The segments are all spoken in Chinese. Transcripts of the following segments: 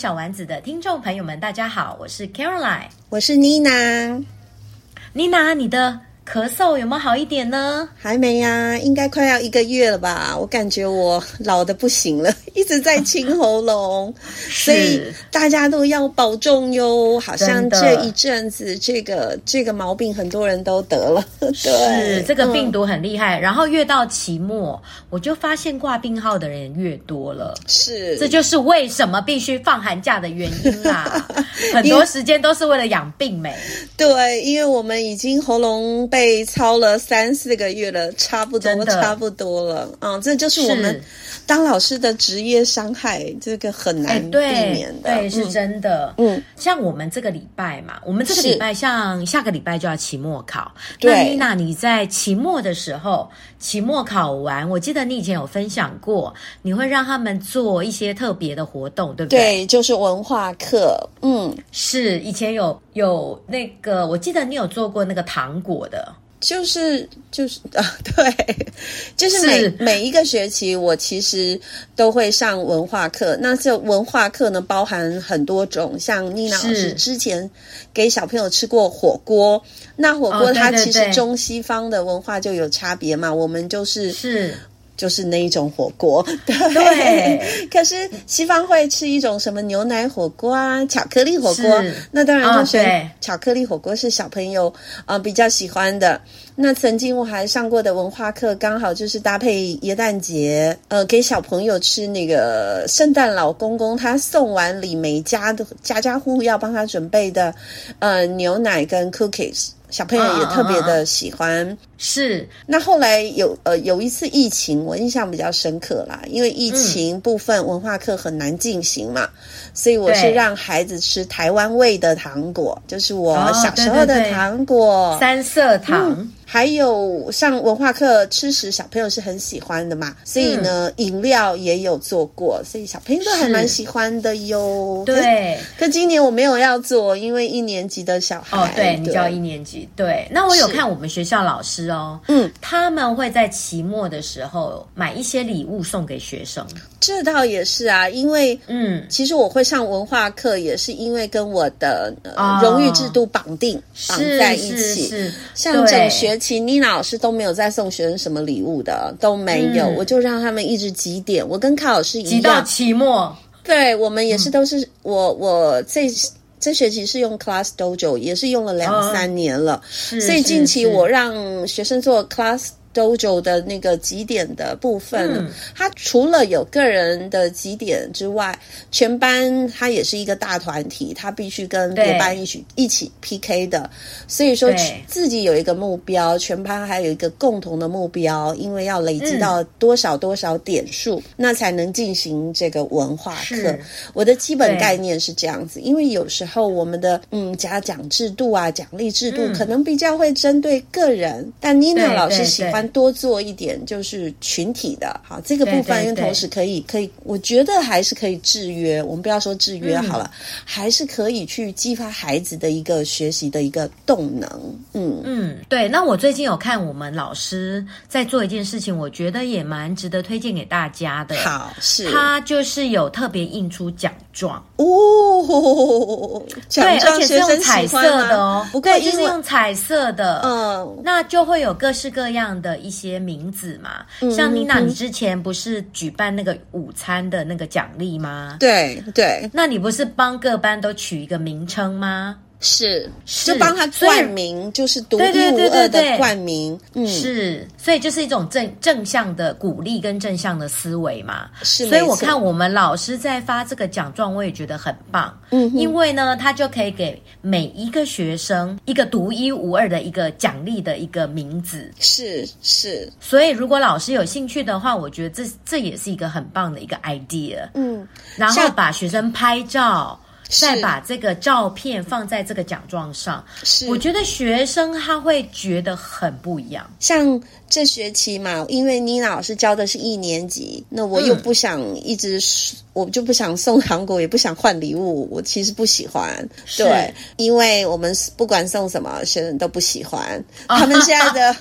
小丸子的听众朋友们，大家好，我是 Caroline，我是妮娜。妮娜，你的咳嗽有没有好一点呢？还没呀、啊，应该快要一个月了吧？我感觉我老的不行了，一直在清喉咙，所以大家都要保重哟。好像这一阵子，这个这个毛病很多人都得了。对，是这个病毒很厉害，嗯、然后越到期末，我就发现挂病号的人越多了。是，这就是为什么必须放寒假的原因啦。很多时间都是为了养病没？对，因为我们已经喉咙被。被操了三四个月了，差不多，差不多了。嗯，这就是我们当老师的职业伤害，这个很难避免的。对，对，是真的。嗯，像我们这个礼拜嘛，我们这个礼拜像下个礼拜就要期末考。对，那妮娜，你在期末的时候，期末考完，我记得你以前有分享过，你会让他们做一些特别的活动，对不对？对，就是文化课。嗯，是以前有有那个，我记得你有做过那个糖果的。就是就是 啊，对，就是每是每一个学期，我其实都会上文化课。那这文化课呢，包含很多种，像妮娜老师之前给小朋友吃过火锅，那火锅它其实中西方的文化就有差别嘛。哦、对对对，我们就是是。就是那一种火锅，对。对，可是西方会吃一种什么牛奶火锅啊，巧克力火锅。那当然就是巧克力火锅是小朋友啊、呃、比较喜欢的。那曾经我还上过的文化课，刚好就是搭配耶诞节，呃，给小朋友吃那个圣诞老公公他送完礼，每家的家家户户要帮他准备的呃牛奶跟 cookies。小朋友也特别的喜欢，是。那后来有呃有一次疫情，我印象比较深刻啦，因为疫情部分文化课很难进行嘛，嗯、所以我是让孩子吃台湾味的糖果，就是我小时候的糖果，哦、对对对三色糖。嗯还有上文化课吃食，小朋友是很喜欢的嘛，所以呢，嗯、饮料也有做过，所以小朋友都还蛮喜欢的哟。对，可今年我没有要做，因为一年级的小孩。哦，对，对你教一年级。对，那我有看我们学校老师哦，嗯，他们会在期末的时候买一些礼物送给学生。这倒也是啊，因为嗯，其实我会上文化课，也是因为跟我的、呃哦、荣誉制度绑定绑在一起。是是是像整学期，妮娜老师都没有在送学生什么礼物的，都没有，嗯、我就让他们一直集点。我跟卡老师一样，集到期末。对，我们也是都是、嗯、我我这这学期是用 Class Dojo，也是用了两三年了，哦、所以近期我让学生做 Class。Dojo 的那个几点的部分，嗯，它除了有个人的几点之外，全班它也是一个大团体，它必须跟别班一起一起 PK 的。所以说，自己有一个目标，全班还有一个共同的目标，因为要累积到多少多少点数，嗯，那才能进行这个文化课。我的基本概念是这样子，因为有时候我们的嗯嘉奖制度啊，奖励制度可能比较会针对个人，嗯，但妮娜老师喜欢。多做一点就是群体的，好，这个部分，因为同时可以可以，我觉得还是可以制约。我们不要说制约好了，嗯、还是可以去激发孩子的一个学习的一个动能。嗯嗯，对。那我最近有看我们老师在做一件事情，我觉得也蛮值得推荐给大家的。好，是他就是有特别印出奖状哦。哦，对，而且是用彩色的哦，不过，就是用彩色的，嗯，那就会有各式各样的一些名字嘛。嗯、像妮娜，你之前不是举办那个午餐的那个奖励吗？对对，那你不是帮各班都取一个名称吗？是，就帮他冠名，就是独一无二的冠名，嗯，是，所以就是一种正正向的鼓励跟正向的思维嘛。是，所以我看我们老师在发这个奖状，我也觉得很棒，嗯，因为呢，他就可以给每一个学生一个独一无二的一个奖励的一个名字。是是，所以如果老师有兴趣的话，我觉得这这也是一个很棒的一个 idea。嗯，然后把学生拍照。再把这个照片放在这个奖状上，是我觉得学生他会觉得很不一样。像这学期嘛，因为妮娜老师教的是一年级，那我又不想一直，嗯、我就不想送糖果，也不想换礼物。我其实不喜欢，对，因为我们不管送什么，学生都不喜欢。哦、他们现在的。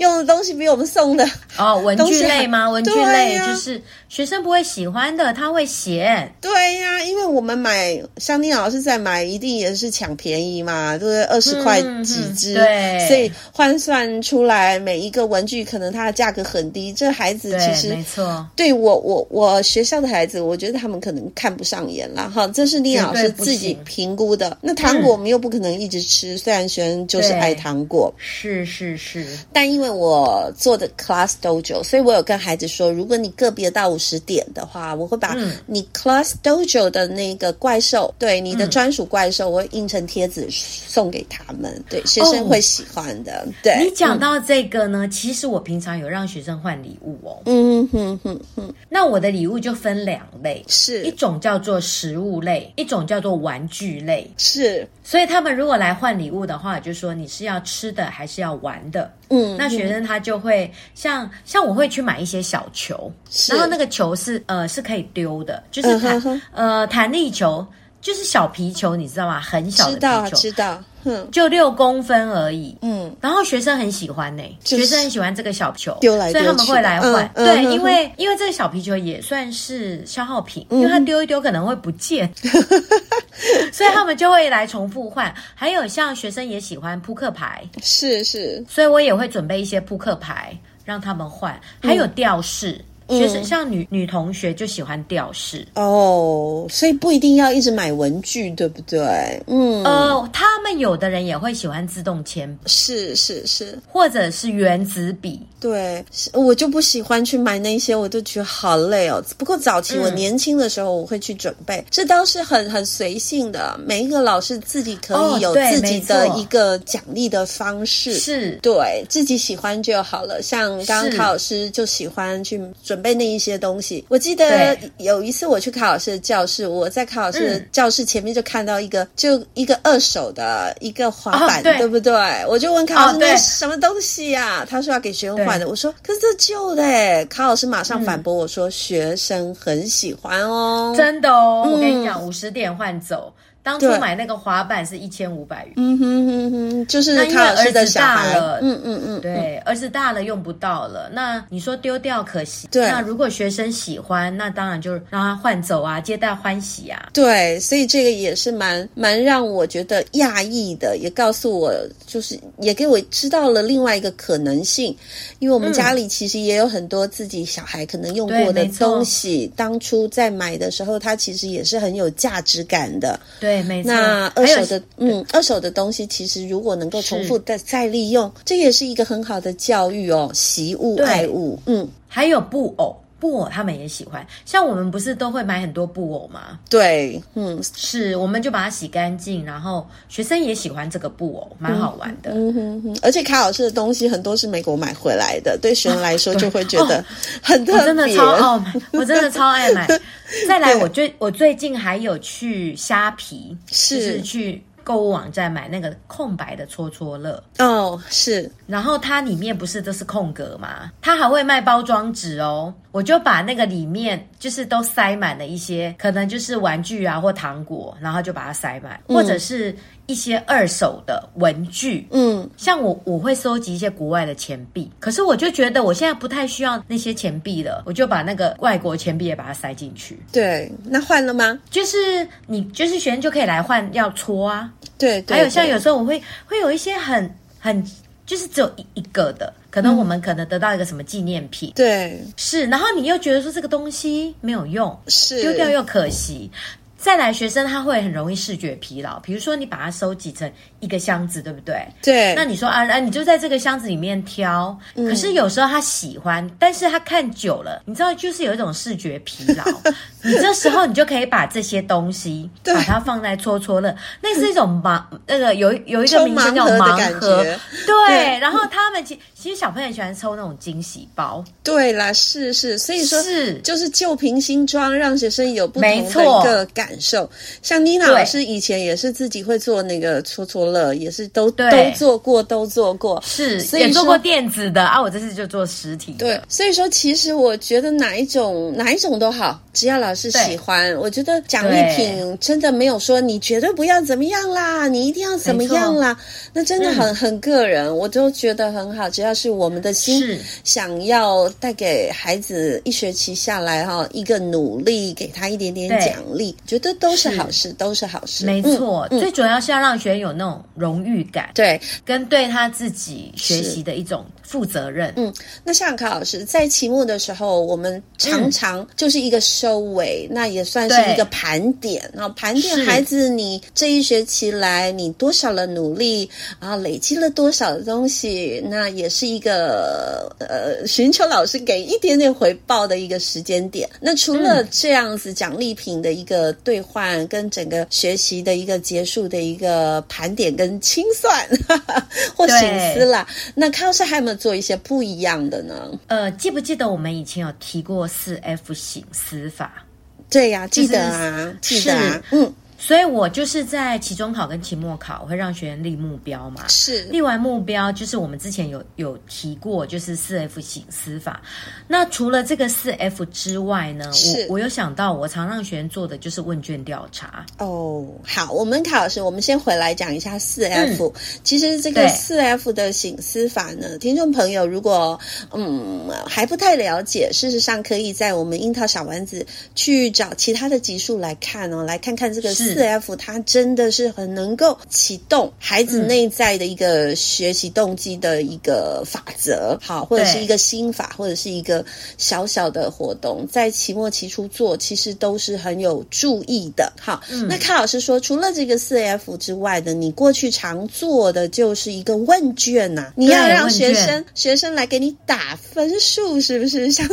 用的东西比我们送的哦，文具类吗？文具类就是学生不会喜欢的，他会写。对呀、啊，因为我们买，像妮老师在买，一定也是抢便宜嘛，对不对？二十块几支，对，所以换算出来每一个文具可能它的价格很低。这孩子其实没错，对我我我学校的孩子，我觉得他们可能看不上眼了哈。这是妮老师自己评估的。那糖果我们又不可能一直吃，虽然学生就是爱糖果，是是是，但因为。我做的 Class Dojo，所以我有跟孩子说，如果你个别到五十点的话，我会把你 Class Dojo 的那个怪兽，嗯、对你的专属怪兽，我会印成贴纸送给他们，对学生会喜欢的。哦、对，你讲到这个呢，嗯、其实我平常有让学生换礼物哦。嗯哼哼哼。那我的礼物就分两类，是一种叫做食物类，一种叫做玩具类。是，所以他们如果来换礼物的话，就说你是要吃的还是要玩的？嗯，那学生他就会像像我会去买一些小球，然后那个球是呃是可以丢的，就是弹、uh. 呃弹力球，就是小皮球，你知道吗？很小的皮球，知道，知道。就六公分而已，嗯，然后学生很喜欢呢，学生很喜欢这个小球，丢来丢，所以他们会来换，对，因为因为这个小皮球也算是消耗品，因为它丢一丢可能会不见，所以他们就会来重复换。还有像学生也喜欢扑克牌，是是，所以我也会准备一些扑克牌让他们换，还有吊饰。学生像女女同学就喜欢吊饰哦，所以不一定要一直买文具，对不对？嗯，呃，他们有的人也会喜欢自动铅笔，是是是，或者是原子笔。对，我就不喜欢去买那些，我就觉得好累哦。不过早期我年轻的时候，我会去准备，嗯、这倒是很很随性的。每一个老师自己可以有自己的一个奖励的方式，是对自己喜欢就好了。像刚刚卡老师就喜欢去准。准备那一些东西，我记得有一次我去卡老师的教室，我在卡老师的教室前面就看到一个，就一个二手的一个滑板，对不对？我就问卡老师那什么东西呀？他说要给学生换的。我说可是这旧的。卡老师马上反驳我说学生很喜欢哦，真的哦。我跟你讲，五十点换走。当初买那个滑板是一千五百元，嗯哼哼哼，就是他儿子大了，嗯嗯嗯，对，儿子大了用不到了，那你说丢掉可惜，对，那如果学生喜欢，那当然就让他换走啊，皆大欢喜啊，对，所以这个也是蛮蛮让我觉得讶异的，也告诉我，就是也给我知道了另外一个可能性，因为我们家里其实也有很多自己小孩可能用过的东西，当初在买的时候，它其实也是很有价值感的，对。对，没错。那二手的，嗯，二手的东西其实如果能够重复的再利用，这也是一个很好的教育哦，习物爱物。嗯，还有布偶，布偶他们也喜欢。像我们不是都会买很多布偶吗？对，嗯，是，我们就把它洗干净，然后学生也喜欢这个布偶，蛮好玩的。嗯哼哼。而且卡老师的东西很多是美国买回来的，对学生来说 就会觉得很特别。我真的超爱买，我真的超爱买。再来，我最我最近还有去虾皮，是，就是去购物网站买那个空白的戳戳乐哦，是。然后它里面不是都是空格吗？它还会卖包装纸哦。我就把那个里面就是都塞满了一些，可能就是玩具啊或糖果，然后就把它塞满，嗯、或者是一些二手的文具。嗯，像我我会收集一些国外的钱币，可是我就觉得我现在不太需要那些钱币了，我就把那个外国钱币也把它塞进去。对，那换了吗？就是你就是学生就可以来换，要搓啊。对，对，还有像有时候我会会有一些很很。就是只有一一个的，可能我们可能得到一个什么纪念品，嗯、对，是，然后你又觉得说这个东西没有用，是丢掉又可惜。再来，学生他会很容易视觉疲劳。比如说，你把它收集成一个箱子，对不对？对。那你说啊啊，你就在这个箱子里面挑。嗯。可是有时候他喜欢，但是他看久了，你知道，就是有一种视觉疲劳。你这时候你就可以把这些东西，把它放在戳戳乐，那是一种盲，那个有有一个名称叫盲盒。对。对。然后他们其其实小朋友喜欢抽那种惊喜包。对啦，是是，所以说是就是旧瓶新装，让学生有不同的一个感。受像妮娜老师以前也是自己会做那个戳戳乐，也是都都做过，都做过，是，所以也做过电子的啊。我这次就做实体的。对，所以说其实我觉得哪一种哪一种都好，只要老师喜欢，我觉得奖励品真的没有说你绝对不要怎么样啦，你一定要怎么样啦，那真的很、嗯、很个人，我都觉得很好。只要是我们的心想要带给孩子一学期下来哈一个努力，给他一点点奖励，觉得都是好事，都是好事。没错，嗯、最主要是要让学员有那种荣誉感，对，跟对他自己学习的一种负责任。嗯，那像卡老师在期末的时候，我们常常就是一个收尾，嗯、那也算是一个盘点。然后盘点孩子，你这一学期来你多少的努力，然后累积了多少的东西，那也是一个呃寻求老师给一点点回报的一个时间点。那除了这样子奖励品的一个。兑换跟整个学习的一个结束的一个盘点跟清算呵呵或醒思啦，那康老师还有没有做一些不一样的呢？呃，记不记得我们以前有提过四 F 型死法？对呀、啊，记得啊，记得啊，嗯。所以我就是在期中考跟期末考，我会让学员立目标嘛。是立完目标，就是我们之前有有提过，就是四 F 醒思法。那除了这个四 F 之外呢，我我有想到，我常让学员做的就是问卷调查。哦，好，我们卡老师，我们先回来讲一下四 F。嗯、其实这个四 F 的醒思法呢，听众朋友如果嗯还不太了解，事实上可以在我们樱桃小丸子去找其他的集数来看哦，来看看这个。四 F 它真的是很能够启动孩子内在的一个学习动机的一个法则，好，或者是一个心法，或者是一个小小的活动，在期末期初做，其实都是很有注意的。好，嗯、那康老师说，除了这个四 F 之外的，你过去常做的就是一个问卷呐、啊，你要让学生学生来给你打分数，是不是 像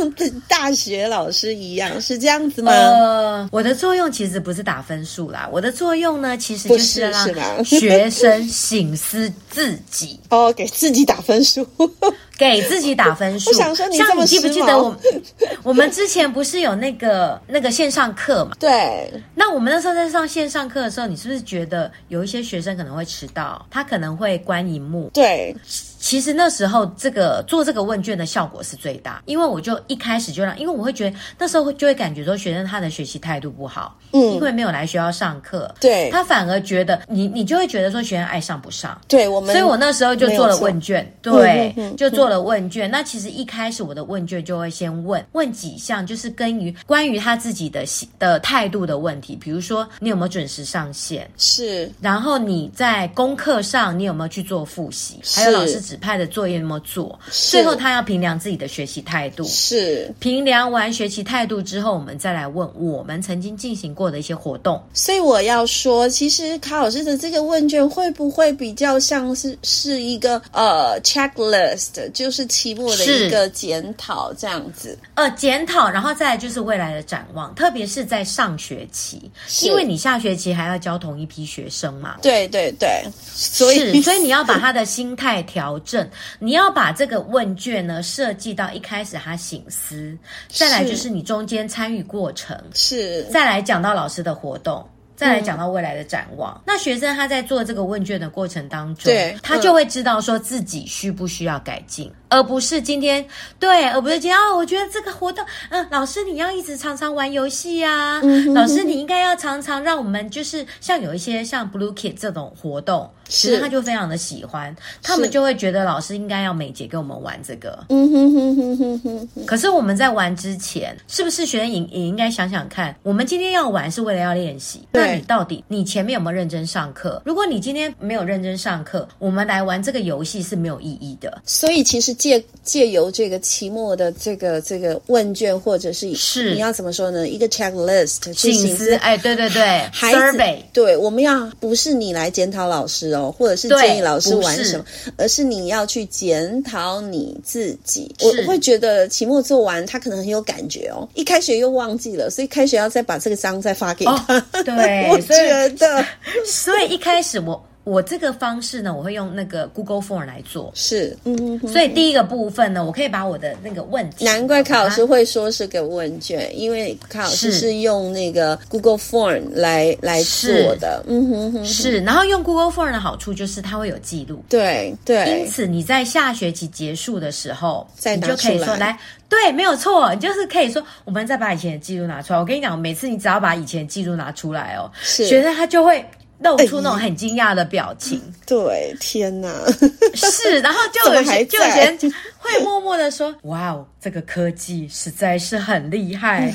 大学老师一样，是这样子吗？呃，我的作用其实不是打分数啦。我的作用呢，其实就是让学生醒思自己 哦，给自己打分数，给自己打分数。我想说你，像你记不记得我们我们之前不是有那个那个线上课嘛？对。那我们那时候在上线上课的时候，你是不是觉得有一些学生可能会迟到，他可能会关荧幕？对。其实那时候这个做这个问卷的效果是最大，因为我就一开始就让，因为我会觉得那时候就会感觉说学生他的学习态度不好，嗯，因为没有来学校上课，对，他反而觉得你你就会觉得说学生爱上不上，对我们，所以我那时候就做了问卷，对，就做了问卷。那其实一开始我的问卷就会先问问几项，就是跟于关于他自己的的态度的问题，比如说你有没有准时上线，是，然后你在功课上你有没有去做复习，还有老师。指派的作业那么做，最后他要评量自己的学习态度。是评量完学习态度之后，我们再来问我们曾经进行过的一些活动。所以我要说，其实卡老师的这个问卷会不会比较像是是一个呃 checklist，就是期末的一个检讨这样子？呃，检讨，然后再来就是未来的展望，特别是在上学期，因为你下学期还要教同一批学生嘛。对对对，所以所以你要把他的心态调。正，你要把这个问卷呢设计到一开始他醒思，再来就是你中间参与过程，是，再来讲到老师的活动，再来讲到未来的展望。嗯、那学生他在做这个问卷的过程当中，对，他就会知道说自己需不需要改进。而不是今天对，而不是今天啊、哦，我觉得这个活动，嗯、呃，老师你要一直常常玩游戏啊，嗯、哼哼老师你应该要常常让我们就是像有一些像 Blue Kid 这种活动。其实他就非常的喜欢，他们就会觉得老师应该要每节跟我们玩这个。嗯哼哼哼哼哼。可是我们在玩之前，是不是学生也也应该想想看，我们今天要玩是为了要练习？那你到底你前面有没有认真上课？如果你今天没有认真上课，我们来玩这个游戏是没有意义的。所以其实借借由这个期末的这个这个问卷，或者是是你要怎么说呢？一个 checklist 去行思。哎，对对对，survey。对，我们要不是你来检讨老师哦。或者是建议老师玩什么，而是你要去检讨你自己。我我会觉得期末做完，他可能很有感觉哦。一开学又忘记了，所以开学要再把这个章再发给他。哦、对，我觉得，所以一开始我。我这个方式呢，我会用那个 Google Form 来做。是，嗯，所以第一个部分呢，我可以把我的那个问题，难怪卡老师会说是个问卷，因为卡老师是用那个 Google Form 来来做的。嗯哼哼，是。然后用 Google Form 的好处就是它会有记录。对对。因此你在下学期结束的时候，你就可以说来，对，没有错，你就是可以说，我们再把以前的记录拿出来。我跟你讲，每次你只要把以前的记录拿出来哦，是，学生他就会。露出那种很惊讶的表情，哎、对，天哪，是，然后就有些 就有些会默默的说：“哇哦，这个科技实在是很厉害。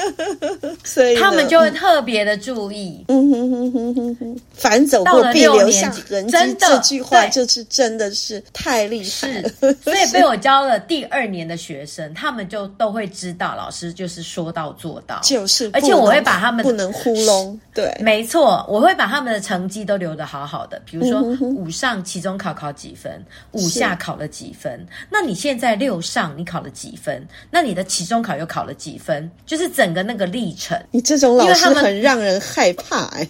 ”所以他们就会特别的注意。嗯哼哼哼哼哼，凡走过必留下痕迹，真的这句话就是真的是太厉害了。是，所以被我教了第二年的学生，他们就都会知道老师就是说到做到，就是，而且我会把他们不能糊弄。对，没错，我会把他们。他们的成绩都留得好好的，比如说五上期中考考几分，五下考了几分，那你现在六上你考了几分？那你的期中考又考了几分？就是整个那个历程，你这种老师很让人害怕哎、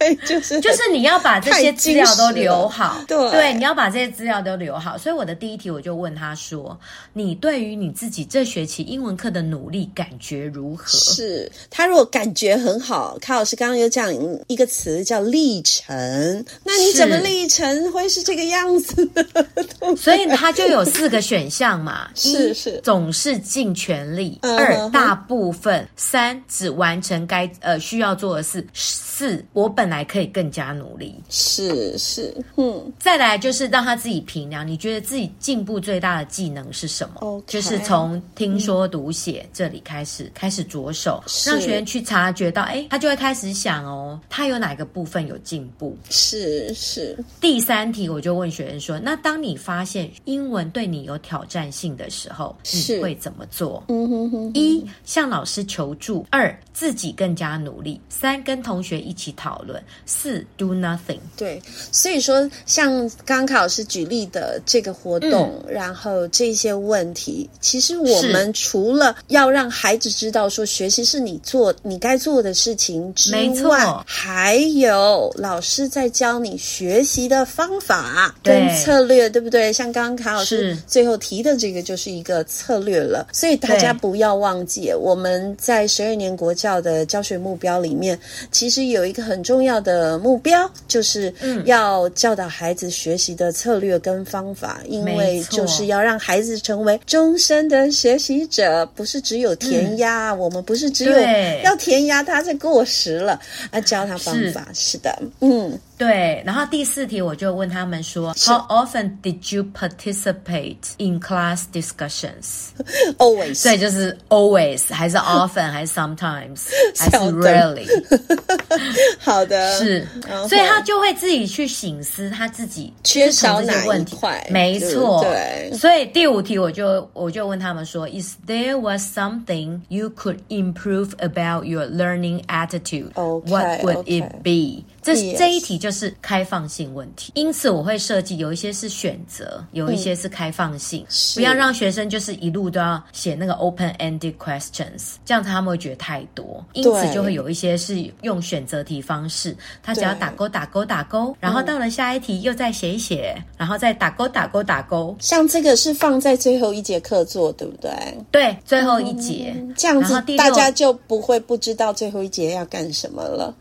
欸，就是就是你要把这些资料都留好，对对，你要把这些资料都留好。所以我的第一题我就问他说：“你对于你自己这学期英文课的努力感觉如何？”是他如果感觉很好，卡老师刚刚有讲一个词。叫历程，那你怎么历程会是这个样子呢？所以他就有四个选项嘛，是是，总是尽全力；二，大部分；三，只完成该呃需要做的事；四，我本来可以更加努力。是是，嗯，再来就是让他自己评量，你觉得自己进步最大的技能是什么？Okay. 就是从听说读写这里开始，开始着手，让学员去察觉到，哎，他就会开始想哦，他有哪个。部分有进步，是是。第三题我就问学生说：“那当你发现英文对你有挑战性的时候，你会怎么做？”嗯哼哼。一向老师求助，二自己更加努力，三跟同学一起讨论，四 do nothing。对，所以说像刚刚卡老师举例的这个活动，嗯、然后这些问题，其实我们除了要让孩子知道说学习是你做你该做的事情之外，没错，还有。有老师在教你学习的方法跟策略，对，对不对？像刚刚卡老师最后提的这个就是一个策略了。所以大家不要忘记，我们在十二年国教的教学目标里面，其实有一个很重要的目标，就是要教导孩子学习的策略跟方法，因为就是要让孩子成为终身的学习者，不是只有填鸭。嗯、我们不是只有要填鸭，他在过时了，要教他方法。是的，嗯。对，然后第四题我就问他们说，How often did you participate in class discussions? Always，所以就是 always 还是 often 还是 sometimes 还是 rarely？好的，是，所以他就会自己去省思他自己缺少哪些问题。没错，对。所以第五题我就我就问他们说，Is there was something you could improve about your learning attitude? What would it be? 这这一题就是开放性问题，因此我会设计有一些是选择，有一些是开放性，嗯、不要让学生就是一路都要写那个 open-ended questions，这样他们会觉得太多。因此就会有一些是用选择题方式，他只要打勾打勾打勾，然后到了下一题又再写一写，嗯、然后再打勾打勾打勾。像这个是放在最后一节课做，对不对？对，最后一节，嗯、这样子大家就不会不知道最后一节要干什么了。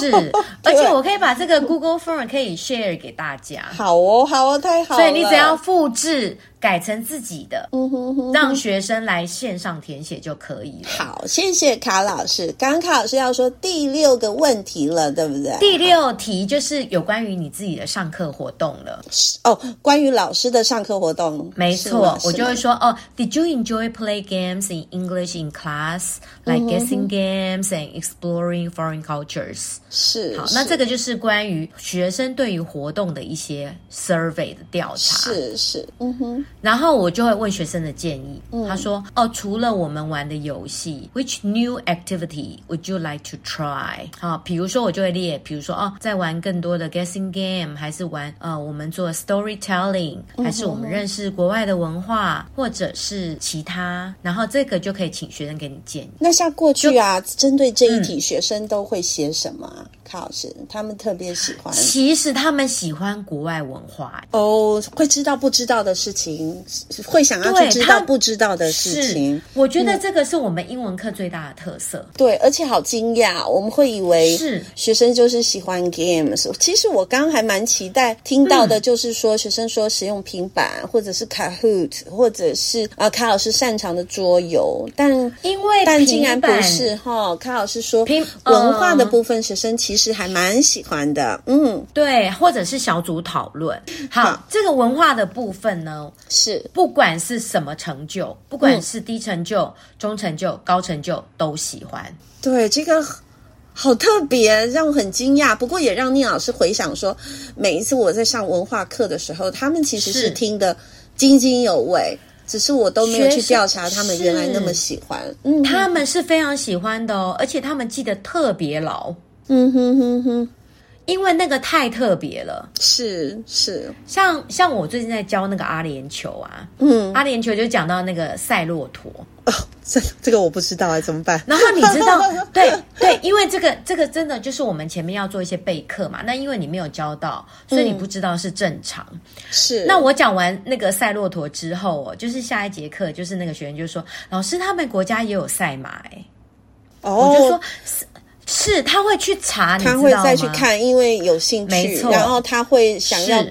是，而且我可以把这个 Google Form 可以 share 给大家。好哦，好哦，太好了。所以你只要复制改成自己的，嗯哼哼，让学生来线上填写就可以了。好，谢谢卡老师。刚刚卡老师要说第六个问题了，对不对？第六题就是有关于你自己的上课活动了。哦，关于老师的上课活动，没错，我就会说哦，Did you enjoy play games in English in class, like guessing games and exploring foreign cultures？是，好，那这个就是关于学生对于活动的一些 survey 的调查。是是，嗯哼。然后我就会问学生的建议，嗯、他说：“哦，除了我们玩的游戏，Which new activity would you like to try？” 好，比如说我就会列，比如说哦，在玩更多的 guessing game，还是玩呃，我们做 storytelling，还是我们认识国外的文化，嗯、或者是其他。然后这个就可以请学生给你建议。那像过去啊，针对这一题，嗯、学生都会写什么？卡老师他们特别喜欢，其实他们喜欢国外文化哦，会知道不知道的事情。会想要去知道不知道的事情，我觉得这个是我们英文课最大的特色。嗯、对，而且好惊讶，我们会以为是学生就是喜欢 games。其实我刚刚还蛮期待听到的，就是说学生说使用平板，嗯、或者是 Kahoot，或者是啊卡老师擅长的桌游。但因为但竟然不是哈，卡老师说平文化的部分，学生其实还蛮喜欢的。嗯，对，或者是小组讨论。好，好这个文化的部分呢？是，不管是什么成就，不管是低成就、嗯、中成就、高成就，都喜欢。对，这个好特别，让我很惊讶。不过也让聂老师回想说，每一次我在上文化课的时候，他们其实是听得津津有味，是只是我都没有去调查他们原来那么喜欢。嗯，他们是非常喜欢的哦，而且他们记得特别牢。嗯哼哼哼。因为那个太特别了，是是，像像我最近在教那个阿联酋啊，嗯，阿联酋就讲到那个赛骆驼，哦，这这个我不知道哎，怎么办？然后你知道，对对，因为这个这个真的就是我们前面要做一些备课嘛，那因为你没有教到，所以你不知道是正常。嗯、是，那我讲完那个赛骆驼之后，哦，就是下一节课，就是那个学员就说，老师他们国家也有赛马哎，哦，我就说。是，他会去查，他会再去看，因为有兴趣，没错，然后他会想要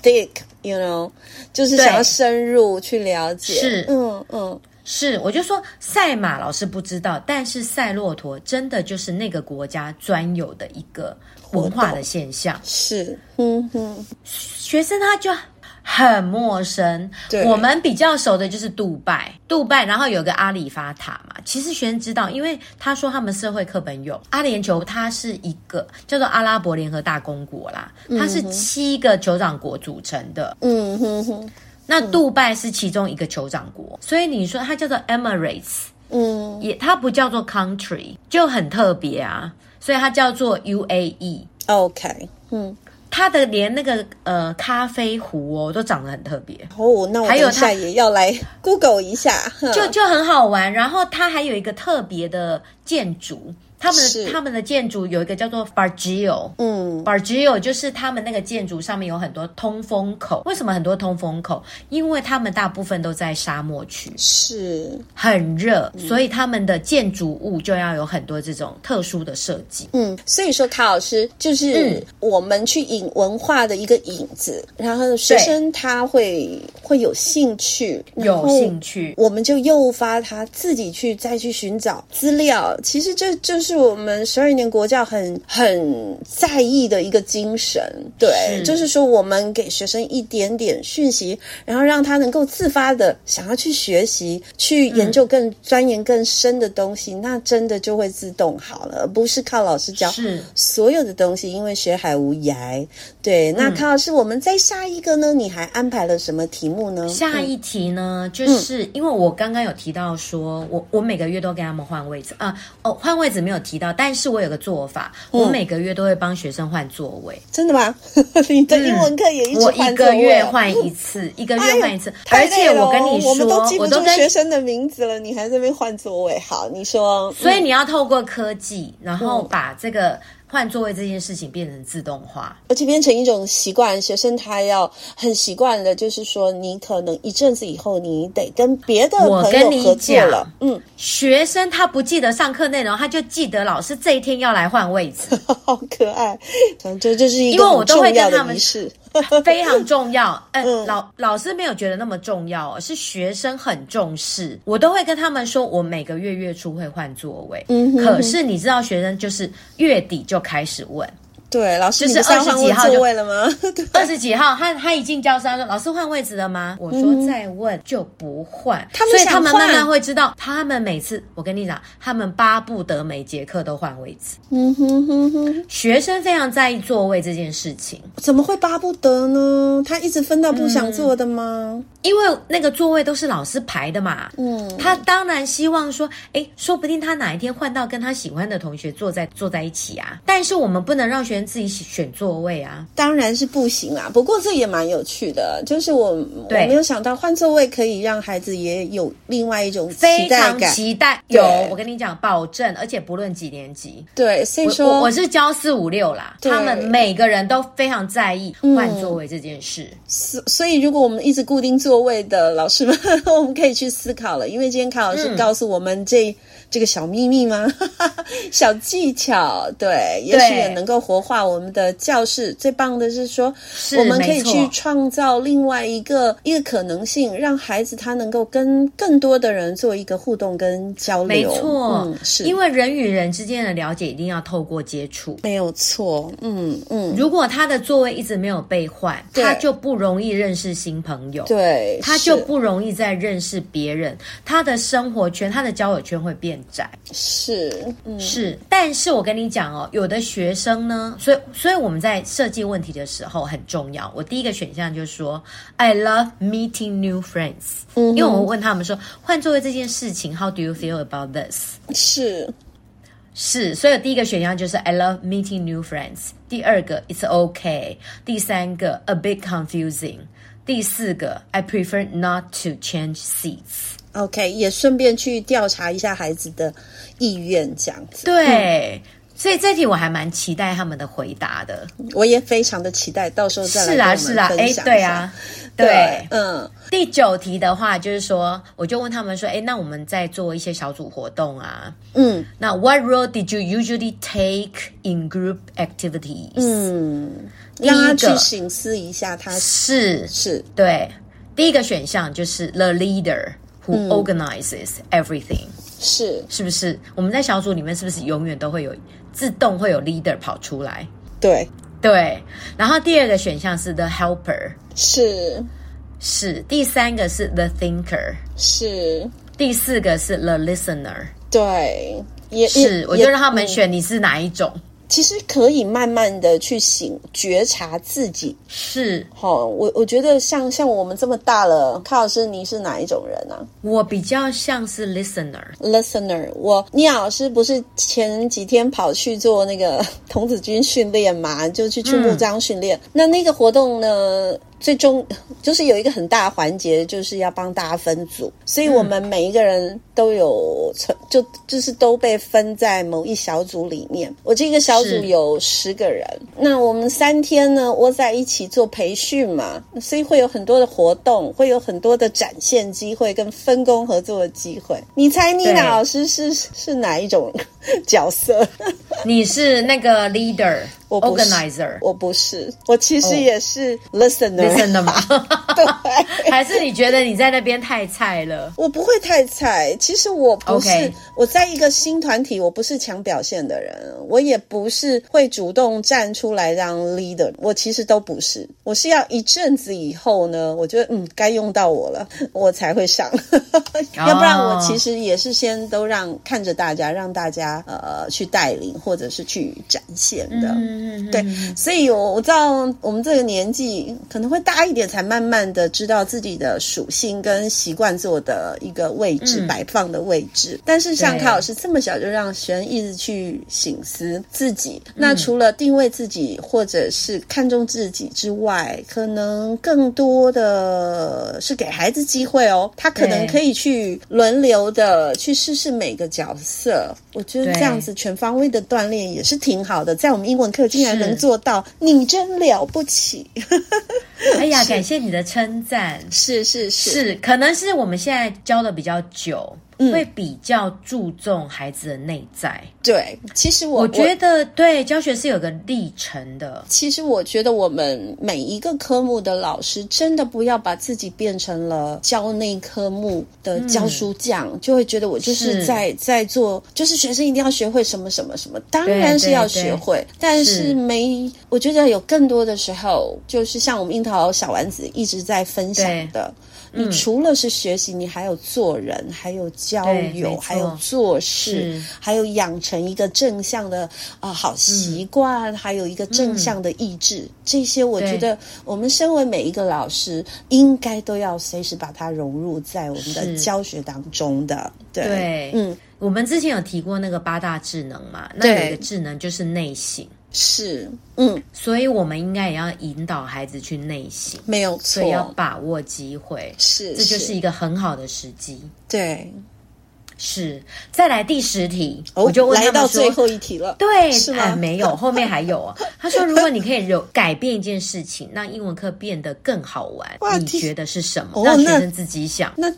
dig，you know，就是想要深入去了解。是，嗯嗯，是，我就说赛马老师不知道，但是赛骆驼真的就是那个国家专有的一个文化的现象。是，嗯哼，学生他就。很陌生，对。我们比较熟的就是杜拜，杜拜，然后有个阿里法塔嘛。其实学生知道，因为他说他们社会课本有。阿联酋，它是一个叫做阿拉伯联合大公国啦，它是七个酋长国组成的。嗯哼哼，那杜拜是其中一个酋长国，所以你说它叫做 Emirates，嗯，也它不叫做 country，就很特别啊，所以它叫做 UAE。OK，嗯。它的连那个呃咖啡壶哦都长得很特别哦，那我还有它也要来 Google 一下，就就很好玩。然后它还有一个特别的建筑。他们的他们的建筑有一个叫做 Bargio，嗯，Bargio 就是他们那个建筑上面有很多通风口。为什么很多通风口？因为他们大部分都在沙漠区，是很热，嗯、所以他们的建筑物就要有很多这种特殊的设计。嗯，所以说卡老师就是我们去引文化的一个引子，嗯、然后学生他会会有兴趣，有兴趣，我们就诱发他自己去再去寻找资料。其实这就是。是我们十二年国教很很在意的一个精神，对，是就是说我们给学生一点点讯息，然后让他能够自发的想要去学习、去研究更钻研更深的东西，嗯、那真的就会自动好了，而不是靠老师教是所有的东西，因为学海无涯。对，那康老师，我们在下一个呢？你还安排了什么题目呢？下一题呢，就是因为我刚刚有提到说，我我每个月都给他们换位置啊，哦，换位置没有。提到，但是我有个做法，嗯、我每个月都会帮学生换座位。真的吗？你的英文课也一直换座位？我一个月换一次，一个月换一次。而且我跟你说，我们都记不住学生的名字了，你还在那边换座位？好，你说。所以你要透过科技，然后把这个。换座位这件事情变成自动化，而且变成一种习惯。学生他要很习惯的，就是说，你可能一阵子以后，你得跟别的朋友合作了。我跟你讲，嗯，学生他不记得上课内容，他就记得老师这一天要来换位置，好可爱。反正这是一个很重要的仪式。非常重要。嗯，老老师没有觉得那么重要，是学生很重视。我都会跟他们说，我每个月月初会换座位。嗯哼哼，可是你知道，学生就是月底就开始问。对，老师就是二十几号座位了吗？二十几号，他他一进教室他说：“老师换位置了吗？”我说：“再问就不换。”所以他们慢慢会知道，他们每次我跟你讲，他们巴不得每节课都换位置。嗯哼哼哼，学生非常在意座位这件事情，怎么会巴不得呢？他一直分到不想坐的吗？嗯，因为那个座位都是老师排的嘛。嗯，他当然希望说，哎，说不定他哪一天换到跟他喜欢的同学坐在坐在一起啊。但是我们不能让学生。自己选座位啊，当然是不行啊。不过这也蛮有趣的，就是我我没有想到换座位可以让孩子也有另外一种期待感。非常期待，有我跟你讲，保证，而且不论几年级，对，所以说我，我是教四五六啦，他们每个人都非常在意换座位这件事。所、嗯、所以，如果我们一直固定座位的老师们，我们可以去思考了，因为今天卡老师告诉我们这。嗯这个小秘密吗？小技巧，对，也许也能够活化我们的教室。最棒的是说，是我们可以去创造另外一个一个可能性，让孩子他能够跟更多的人做一个互动跟交流。没错，嗯，是因为人与人之间的了解一定要透过接触，没有错。嗯嗯，如果他的座位一直没有被换，他就不容易认识新朋友，对，他就不容易再认识别人，他的生活圈、他的交友圈会变。是、嗯、是，但是我跟你讲哦，有的学生呢，所以所以我们在设计问题的时候很重要。我第一个选项就是说，I love meeting new friends，、嗯、因为我问他们说，换座位这件事情，How do you feel about this？是是，所以第一个选项就是 I love meeting new friends，第二个 It's okay，第三个 A bit confusing，第四个 I prefer not to change seats。OK，也顺便去调查一下孩子的意愿，这样子。对，嗯、所以这题我还蛮期待他们的回答的。我也非常的期待，到时候再来。是啊，是啊，哎，对啊，对，对嗯。第九题的话，就是说，我就问他们说，哎，那我们在做一些小组活动啊。嗯。那 What role did you usually take in group activities？嗯，让他去省思一下他，他是是，对。第一个选项就是 the leader。Who organizes everything？、嗯、是是不是？我们在小组里面是不是永远都会有自动会有 leader 跑出来？对对。然后第二个选项是 the helper，是是。第三个是 the thinker，是。第四个是 the listener，对，也是。我就让他们选你是哪一种。其实可以慢慢的去醒觉察自己，是好。我我觉得像像我们这么大了，康老师你是哪一种人啊？我比较像是 listener，listener。我聂老师不是前几天跑去做那个童子军训练嘛，就去去木桩训练。嗯、那那个活动呢？最终 就是有一个很大的环节，就是要帮大家分组，所以我们每一个人都有成，就就是都被分在某一小组里面。我这个小组有十个人，那我们三天呢窝在一起做培训嘛，所以会有很多的活动，会有很多的展现机会跟分工合作的机会。你猜妮娜老师是是哪一种角色？你是那个 leader。我不是 Organizer，我不是，我其实也是 listener，listener 嘛。对，还是你觉得你在那边太菜了？我不会太菜。其实我不是.我在一个新团体，我不是强表现的人，我也不是会主动站出来让 leader。我其实都不是，我是要一阵子以后呢，我觉得嗯，该用到我了，我才会上。要不然我其实也是先都让看着大家，让大家呃去带领或者是去展现的。嗯嗯，对，所以我我知道我们这个年纪可能会大一点，才慢慢的知道自己的属性跟习惯做的一个位置、嗯、摆放的位置。但是像卡老师这么小就让学生一直去醒思自己，那除了定位自己或者是看重自己之外，可能更多的是给孩子机会哦，他可能可以去轮流的去试试每个角色。我觉得这样子全方位的锻炼也是挺好的，在我们英文课竟然能做到，你真了不起！哎呀，感谢你的称赞。是是是，是，可能是我们现在教的比较久，会比较注重孩子的内在。对，其实我我觉得对教学是有个历程的。其实我觉得我们每一个科目的老师，真的不要把自己变成了教那科目的教书匠，嗯、就会觉得我就是在是在做，就是学生一定要学会什么什么什么，当然是要学会，对对对，但是没，是我觉得有更多的时候，就是像我们樱桃小丸子一直在分享的。你除了是学习，你还有做人，还有交友，还有做事，还有养成一个正向的啊、呃、好习惯，嗯、还有一个正向的意志。嗯、这些我觉得，我们身为每一个老师，应该都要随时把它融入在我们的教学当中的。对，对嗯，我们之前有提过那个八大智能嘛？那有一个智能就是内省。是，嗯，所以我们应该也要引导孩子去内省，没有错，所以要把握机会，是，这就是一个很好的时机。对，是。再来第十题，哦、我就问到最后一题了，对，是吗？哎、没有，后面还有啊。他说，如果你可以有改变一件事情，让英文课变得更好玩，你觉得是什么？哦、让学生自己想。那。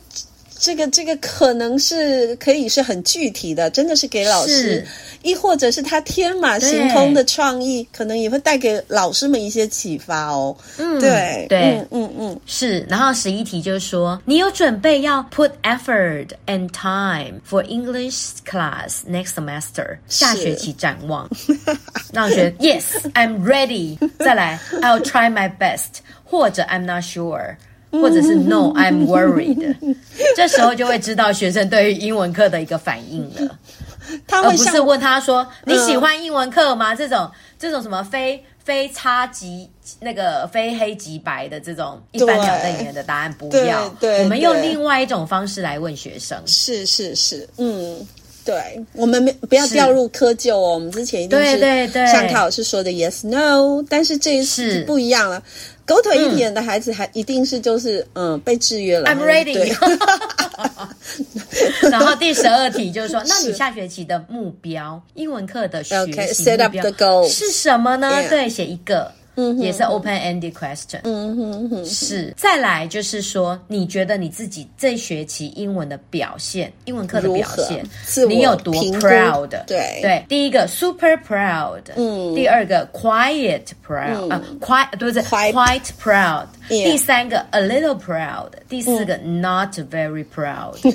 那这个这个可能是可以是很具体的，真的是给老师，亦或者是他天马行空的创意，可能也会带给老师们一些启发哦。嗯，对对，嗯嗯嗯，是。然后十一题就是说，你有准备要 put effort and time for English class next semester 下学期展望，让学 Yes, I'm ready。再来，I'll try my best，或者 I'm not sure。或者是 No, I'm worried。这时候就会知道学生对于英文课的一个反应了，他不是问他说你喜欢英文课吗？这种这种什么非非差即那个非黑即白的这种一般两瞪眼的答案不要。对，我们用另外一种方式来问学生。是是是，嗯，对，我们没不要掉入窠臼哦。我们之前一定是对对对，像卡老师说的 Yes No，但是这一次不一样了。狗腿一点的孩子还一定是就是嗯，嗯被制约了。I'm ready。然后第十二题就是说，那你下学期的目标，英文课的学习目标.是什么呢.对，写一个。嗯，也是 open-ended question。嗯哼哼，是。再来就是说，你觉得你自己这学期英文的表现，英文课的表现，你有多 proud？对对，第一个 super proud，嗯，第二个 quiet proud，啊，quiet 对不对？quite proud。第三个 a little proud，第四个 not very proud。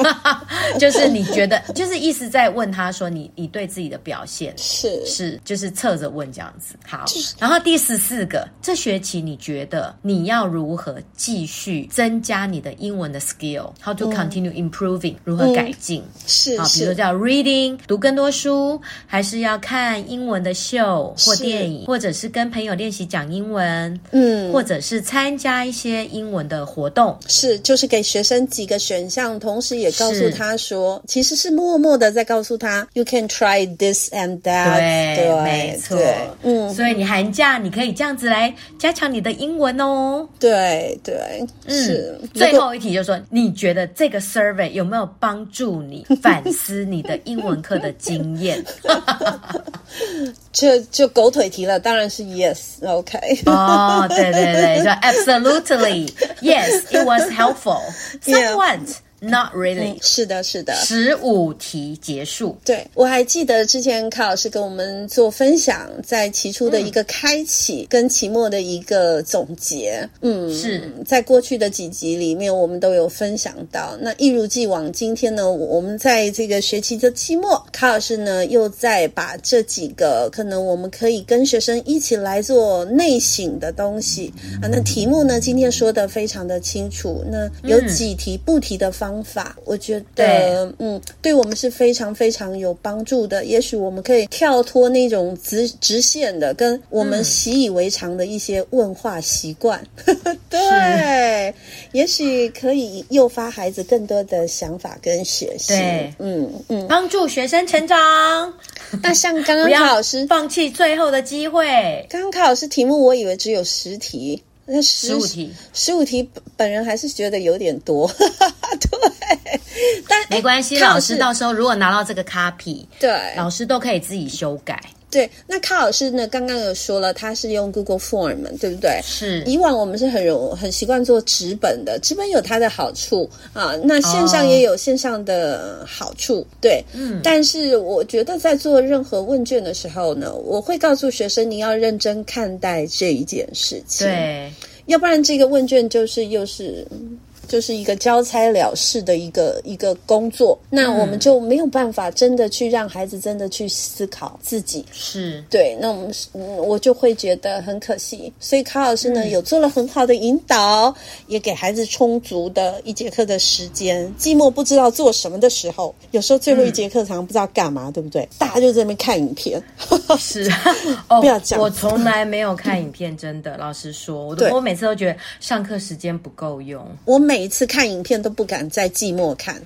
就是你觉得，就是意思在问他说，你你对自己的表现是是，就是侧着问这样子。好，然后第十四个，这学期你觉得你要如何继续增加你的英文的 skill？How to continue improving？如何改进？是啊，比如说叫 reading，读更多书，还是要看英文的秀或电影，或者是跟朋友练习讲英文，嗯，或者。是参加一些英文的活动，是就是给学生几个选项，同时也告诉他说，其实是默默的在告诉他，you can try this and that。对，对没错，嗯，所以你寒假你可以这样子来加强你的英文哦。对对，嗯。是最后一题就是说，你觉得这个 survey 有没有帮助你反思你的英文课的经验？就就狗腿题了，当然是 yes，OK。哦，对对对。说 Absolutely, yes, it was helpful. Somewhat. Yeah. Not really，是的，是的。十五题结束。对，我还记得之前卡老师跟我们做分享，在期初的一个开启跟期末的一个总结。嗯，是在过去的几集里面，我们都有分享到。那一如既往，今天呢，我们在这个学期的期末，卡老师呢又在把这几个可能我们可以跟学生一起来做内省的东西啊。那题目呢，今天说的非常的清楚。那有几题不提的方。方法，我觉得，嗯，对我们是非常非常有帮助的。也许我们可以跳脱那种直直线的，跟我们习以为常的一些问话习惯。嗯、对，也许可以诱发孩子更多的想法跟学习。对，嗯嗯，帮助学生成长。那像刚刚 卡老师放弃最后的机会，刚刚卡老师题目，我以为只有十题。那十,十五题，十五题，本人还是觉得有点多。对，但没关系，老师到时候如果拿到这个 copy，对，老师都可以自己修改。对，那卡老师呢？刚刚有说了，他是用 Google Form，对不对？是。以往我们是很容很习惯做纸本的，纸本有它的好处啊，那线上也有线上的好处，哦、对。嗯。但是我觉得在做任何问卷的时候呢，我会告诉学生，你要认真看待这一件事情，对，要不然这个问卷就是又是。就是一个交差了事的一个一个工作，那我们就没有办法真的去让孩子真的去思考自己，是对。那我们我就会觉得很可惜。所以卡老师呢，有做了很好的引导，也给孩子充足的一节课的时间。寂寞不知道做什么的时候，有时候最后一节课常常不知道干嘛，对不对？大家就在那边看影片。是，不要讲，我从来没有看影片，真的。老实说，我都我每次都觉得上课时间不够用。我每每次看影片都不敢在寂寞看。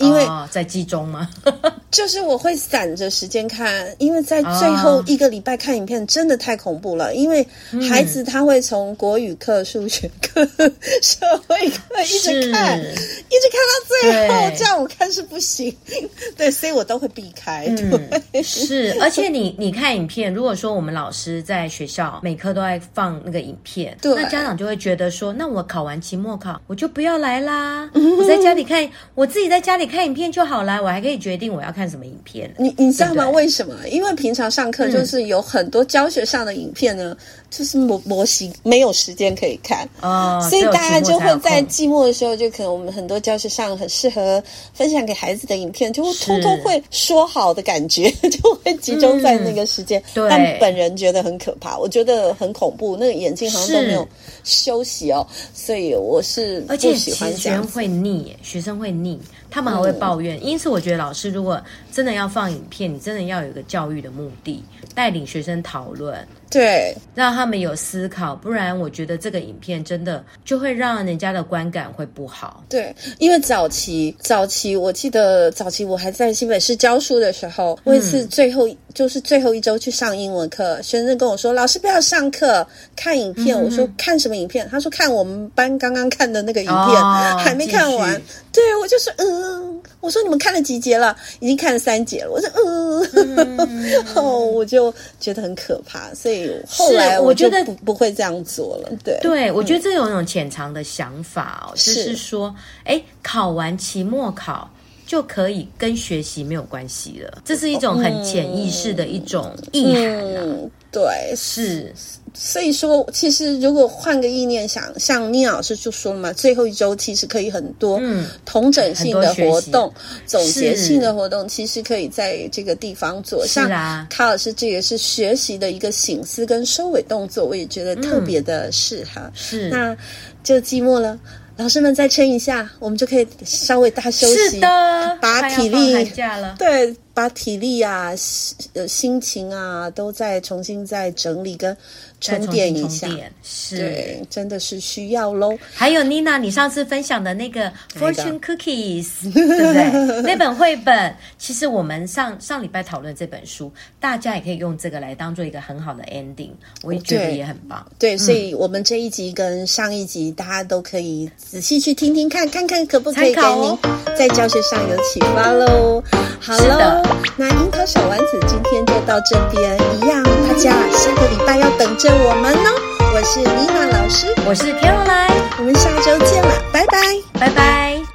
因为、哦、在集中吗？就是我会散着时间看，因为在最后一个礼拜看影片真的太恐怖了。因为孩子他会从国语课、数学课、社会课一直看，一直看到最后，这样我看是不行。对，所以我都会避开。对，嗯、是，而且你你看影片，如果说我们老师在学校每科都在放那个影片，对，那家长就会觉得说，那我考完期末考我就不要来啦，我在家里看，我自己在家里。看影片就好了，我还可以决定我要看什么影片。你你知道吗？为什么？因为平常上课就是有很多教学上的影片呢，嗯、就是模模型没有时间可以看哦，所以大家就会在寂寞的时候，就可能我们很多教学上很适合分享给孩子的影片，就会偷偷会说好的感觉，就会集中在那个时间。嗯、对，但本人觉得很可怕，我觉得很恐怖，那个眼睛好像都没有休息哦，所以我是不喜欢这样。学生会腻，学生会腻。他们还会抱怨，因此我觉得老师如果真的要放影片，你真的要有一个教育的目的，带领学生讨论。对，让他们有思考，不然我觉得这个影片真的就会让人家的观感会不好。对，因为早期早期，我记得早期我还在新北市教书的时候，我一次最后、嗯、就是最后一周去上英文课，学生跟我说：“老师不要上课，看影片。嗯”我说：“看什么影片？”他说：“看我们班刚刚看的那个影片，哦、还没看完。”对，我就说：“嗯。”我说：“你们看了几节了？已经看了三节了。”我说：“嗯。嗯” 哦，我就觉得很可怕，所以。后来我觉得不不会这样做了，对对，我觉得这有一种潜藏的想法哦，就是说，哎，考完期末考就可以跟学习没有关系了，这是一种很潜意识的一种意涵啊。对，是。所以说，其实如果换个意念想，像聂老师就说了嘛，最后一周其实可以很多同整性的活动、嗯、总结性的活动，其实可以在这个地方做。像卡老师，这也是学习的一个醒思跟收尾动作，我也觉得特别的适合。嗯、是，那就寂寞了。老师们再撑一下，我们就可以稍微大休息，把体力，对，把体力啊、呃心情啊，都再重新再整理跟。沉淀一下，是，对，真的是需要喽。还有妮娜，你上次分享的那个 Fortune Cookies，对不对？那本绘本，其实我们上上礼拜讨论这本书，大家也可以用这个来当做一个很好的 ending，我也觉得也很棒。对，对，所以我们这一集跟上一集，大家都可以仔细去听听看，看看可不可以给您在教学上有启发喽。好喽，那樱桃小丸子今天就到这边，一样，大家下个礼拜要等着。我们哦？我是妮娜老师，我是 Caroline，我们下周见了，拜拜，拜拜。